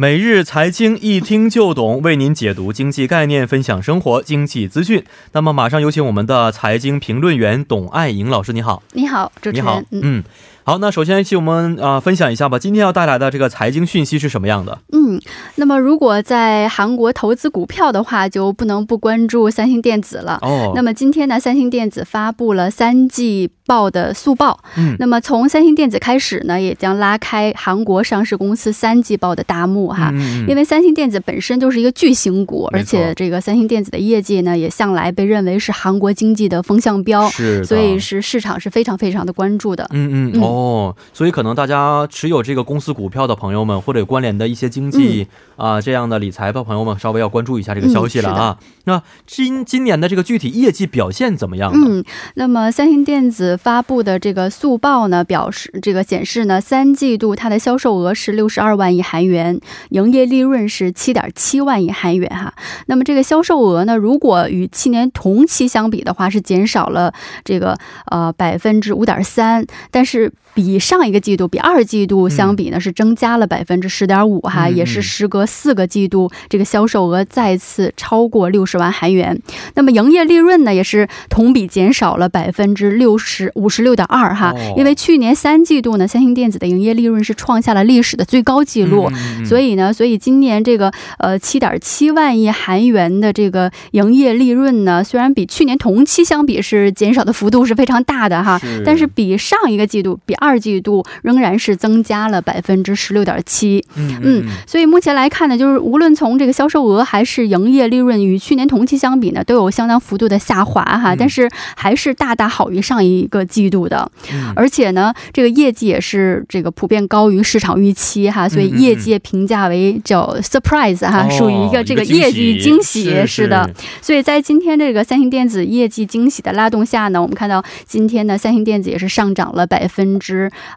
每日财经一听就懂，为您解读经济概念，分享生活经济资讯。那么，马上有请我们的财经评论员董爱颖老师，你好。你好，主持人。你好，嗯。好，那首先请我们啊分享一下吧。今天要带来的这个财经讯息是什么样的？嗯，那么如果在韩国投资股票的话，就不能不关注三星电子了。哦，那么今天呢，三星电子发布了三季报的速报。嗯，那么从三星电子开始呢，也将拉开韩国上市公司三季报的大幕哈。嗯，因为三星电子本身就是一个巨型股，而且这个三星电子的业绩呢，也向来被认为是韩国经济的风向标。是，所以是市场是非常非常的关注的。嗯嗯哦。哦，所以可能大家持有这个公司股票的朋友们，或者有关联的一些经济啊这样的理财的朋友们，稍微要关注一下这个消息了啊。那今今年的这个具体业绩表现怎么样？嗯，那么三星电子发布的这个速报呢，表示这个显示呢，三季度它的销售额是六十二万亿韩元，营业利润是七点七万亿韩元哈。那么这个销售额呢，如果与去年同期相比的话，是减少了这个呃百分之五点三，但是。比上一个季度，比二季度相比呢，是增加了百分之十点五哈，也是时隔四个季度，这个销售额再次超过六十万韩元。那么营业利润呢，也是同比减少了百分之六十五十六点二哈，因为去年三季度呢，三星电子的营业利润是创下了历史的最高纪录，所以呢，所以今年这个呃七点七万亿韩元的这个营业利润呢，虽然比去年同期相比是减少的幅度是非常大的哈，但是比上一个季度比二。季度仍然是增加了百分之十六点七，嗯，所以目前来看呢，就是无论从这个销售额还是营业利润，与去年同期相比呢，都有相当幅度的下滑哈，但是还是大大好于上一个季度的，而且呢，这个业绩也是这个普遍高于市场预期哈，所以业绩评价为叫 surprise 哈，属于一个这个业绩惊喜，是的，所以在今天这个三星电子业绩惊喜的拉动下呢，我们看到今天呢，三星电子也是上涨了百分之。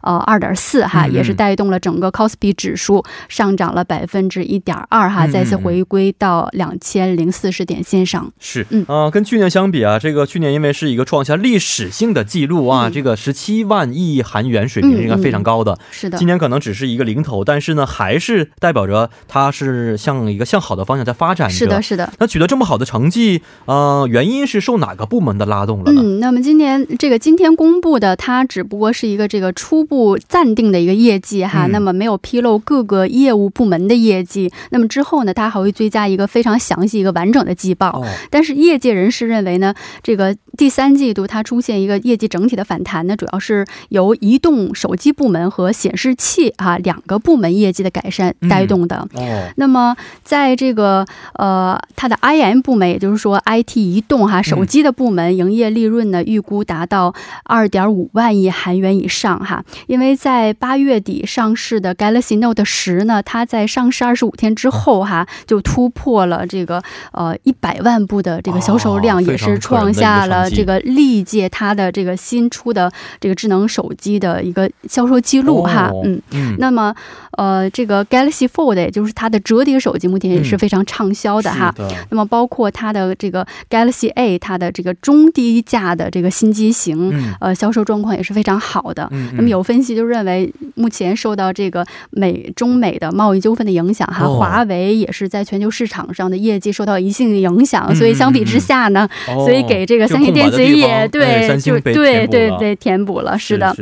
呃，二点四哈，也是带动了整个 c o s p i 指数上涨了百分之一点二哈，再次回归到两千零四十点线上。是，嗯，呃，跟去年相比啊，这个去年因为是一个创下历史性的记录啊，这个十七万亿韩元水平应该非常高的。是的，今年可能只是一个零头，但是呢，还是代表着它是向一个向好的方向在发展。是的，是的。那取得这么好的成绩，呃，原因是受哪个部门的拉动了呢？嗯，那么今年这个今天公布的，它只不过是一个这个。初步暂定的一个业绩哈，那么没有披露各个业务部门的业绩。那么之后呢，它还会追加一个非常详细、一个完整的季报。但是业界人士认为呢，这个第三季度它出现一个业绩整体的反弹呢，主要是由移动手机部门和显示器啊两个部门业绩的改善带动的。哦，那么在这个呃它的 IM 部门，也就是说 IT 移动哈手机的部门营业利润呢，预估达到二点五万亿韩元以上。哈，因为在八月底上市的 Galaxy Note 十呢，它在上市二十五天之后哈，就突破了这个呃一百万部的这个销售量，也是创下了这个历届它的这个新出的这个智能手机的一个销售记录哈。嗯，那么呃，这个 Galaxy Fold 也就是它的折叠手机，目前也是非常畅销的哈。那么包括它的这个 Galaxy A，它的这个中低价的这个新机型，呃，销售状况也是非常好的。那么有分析就认为，目前受到这个美中美的贸易纠纷的影响，哈，华为也是在全球市场上的业绩受到一定影响，所以相比之下呢，所以给这个三星电子也对，就对对对填补了，是的。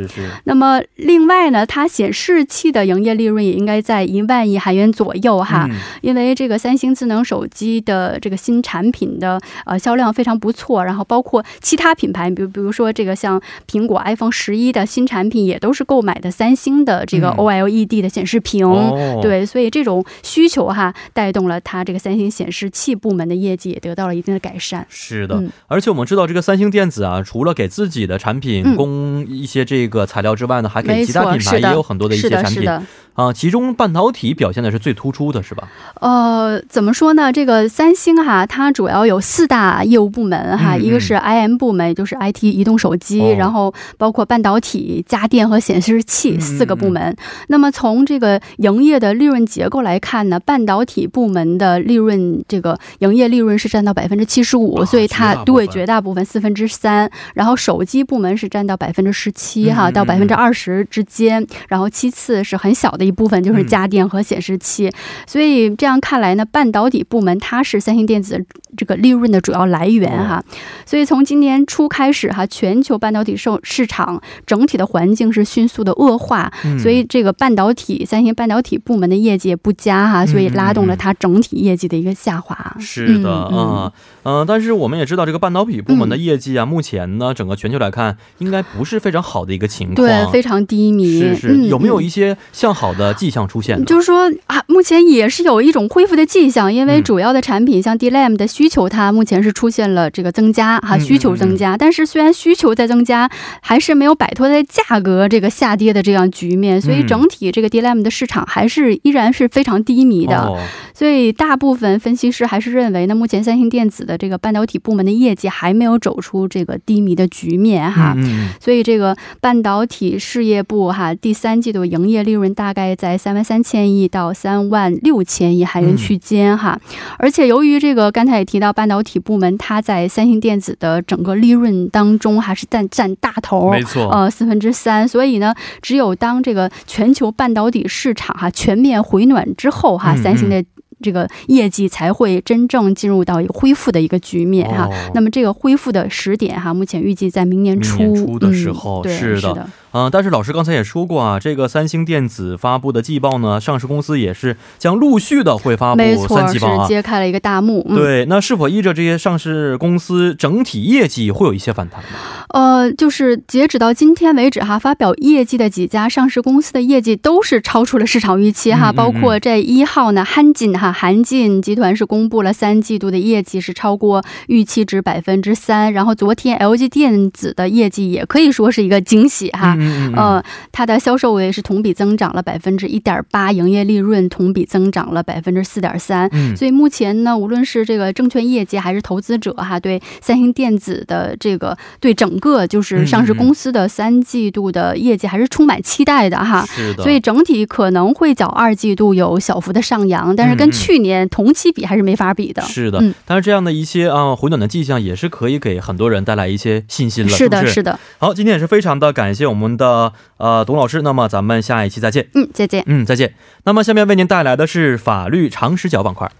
那么另外呢，它显示器的营业利润也应该在一万亿韩元左右哈，因为这个三星智能手机的这个新产品的呃销量非常不错，然后包括其他品牌，比如比如说这个像苹果 iPhone 十一的新产品。也都是购买的三星的这个 OLED 的显示屏，对，所以这种需求哈，带动了它这个三星显示器部门的业绩也得到了一定的改善。是的，而且我们知道这个三星电子啊，除了给自己的产品供一些这个材料之外呢，还给其他品牌也有很多的一些产品。啊，其中半导体表现的是最突出的，是吧？呃，怎么说呢？这个三星哈，它主要有四大业务部门哈，一个是 IM 部门，就是 IT 移动手机，然后包括半导体、家电和显示器四个部门。那么从这个营业的利润结构来看呢，半导体部门的利润这个营业利润是占到百分之七十五，所以它对绝大部分四分之三。然后手机部门是占到百分之十七哈，到百分之二十之间。然后其次是很小的。一部分就是家电和显示器。嗯、所以这样看来呢，半导体部门它是三星电子这个利润的主要来源哈。哦、所以从今年初开始哈，全球半导体受市场整体的环境是迅速的恶化，嗯、所以这个半导体三星半导体部门的业绩也不佳哈，所以拉动了它整体业绩的一个下滑。嗯、是的啊，嗯、呃，但是我们也知道这个半导体部门的业绩啊，目前呢，整个全球来看，应该不是非常好的一个情况，对，非常低迷。是是，有没有一些向好的迹象出现？就是说啊，目前也是有一种恢复的迹象，因为主要的产品像 D Lam 的需求，它目前是出现了这个增加哈，需求增加。但是虽然需求在增加，还是没有摆脱在价格这个下跌的这样局面，所以整体这个 D LAM 的市场还是依然是非常低迷的。哦、所以大部分分析师还是认为呢，目前三星电子的这个半导体部门的业绩还没有走出这个低迷的局面哈。嗯、所以这个半导体事业部哈第三季度营业利润大概在三万三千亿到三万六千亿韩元区间哈。嗯、而且由于这个刚才也提到半导体部门它在三星电子的整个利润当中还是占占大头，没错，呃四分之三。所以呢，只有当这个全球半导体市场哈全面回暖之后哈，嗯、三星的这个业绩才会真正进入到一个恢复的一个局面哈。哦、那么这个恢复的时点哈，目前预计在明年初，明年初的时候，嗯、对是的。嗯、呃，但是老师刚才也说过啊，这个三星电子发布的季报呢，上市公司也是将陆续的会发布三季报啊，是揭开了一个大幕。嗯、对，那是否依着这些上市公司整体业绩会有一些反弹呢？呃，就是截止到今天为止哈，发表业绩的几家上市公司的业绩都是超出了市场预期哈，嗯嗯嗯包括这一号呢，韩进哈，韩进集团是公布了三季度的业绩是超过预期值百分之三，然后昨天 LG 电子的业绩也可以说是一个惊喜哈，嗯嗯嗯呃。它的销售额是同比增长了百分之一点八，营业利润同比增长了百分之四点三。嗯，所以目前呢，无论是这个证券业界还是投资者哈，对三星电子的这个对整个就是上市公司的三季度的业绩还是充满期待的哈。是的。所以整体可能会较二季度有小幅的上扬，但是跟去年同期比还是没法比的。是的，嗯，但是这样的一些啊回暖的迹象也是可以给很多人带来一些信心了。是的，是的。好，今天也是非常的感谢我们的呃董老师，那么咱们下一期再见。嗯，再见。嗯，再见。那么下面为您带来的是法律常识角板块。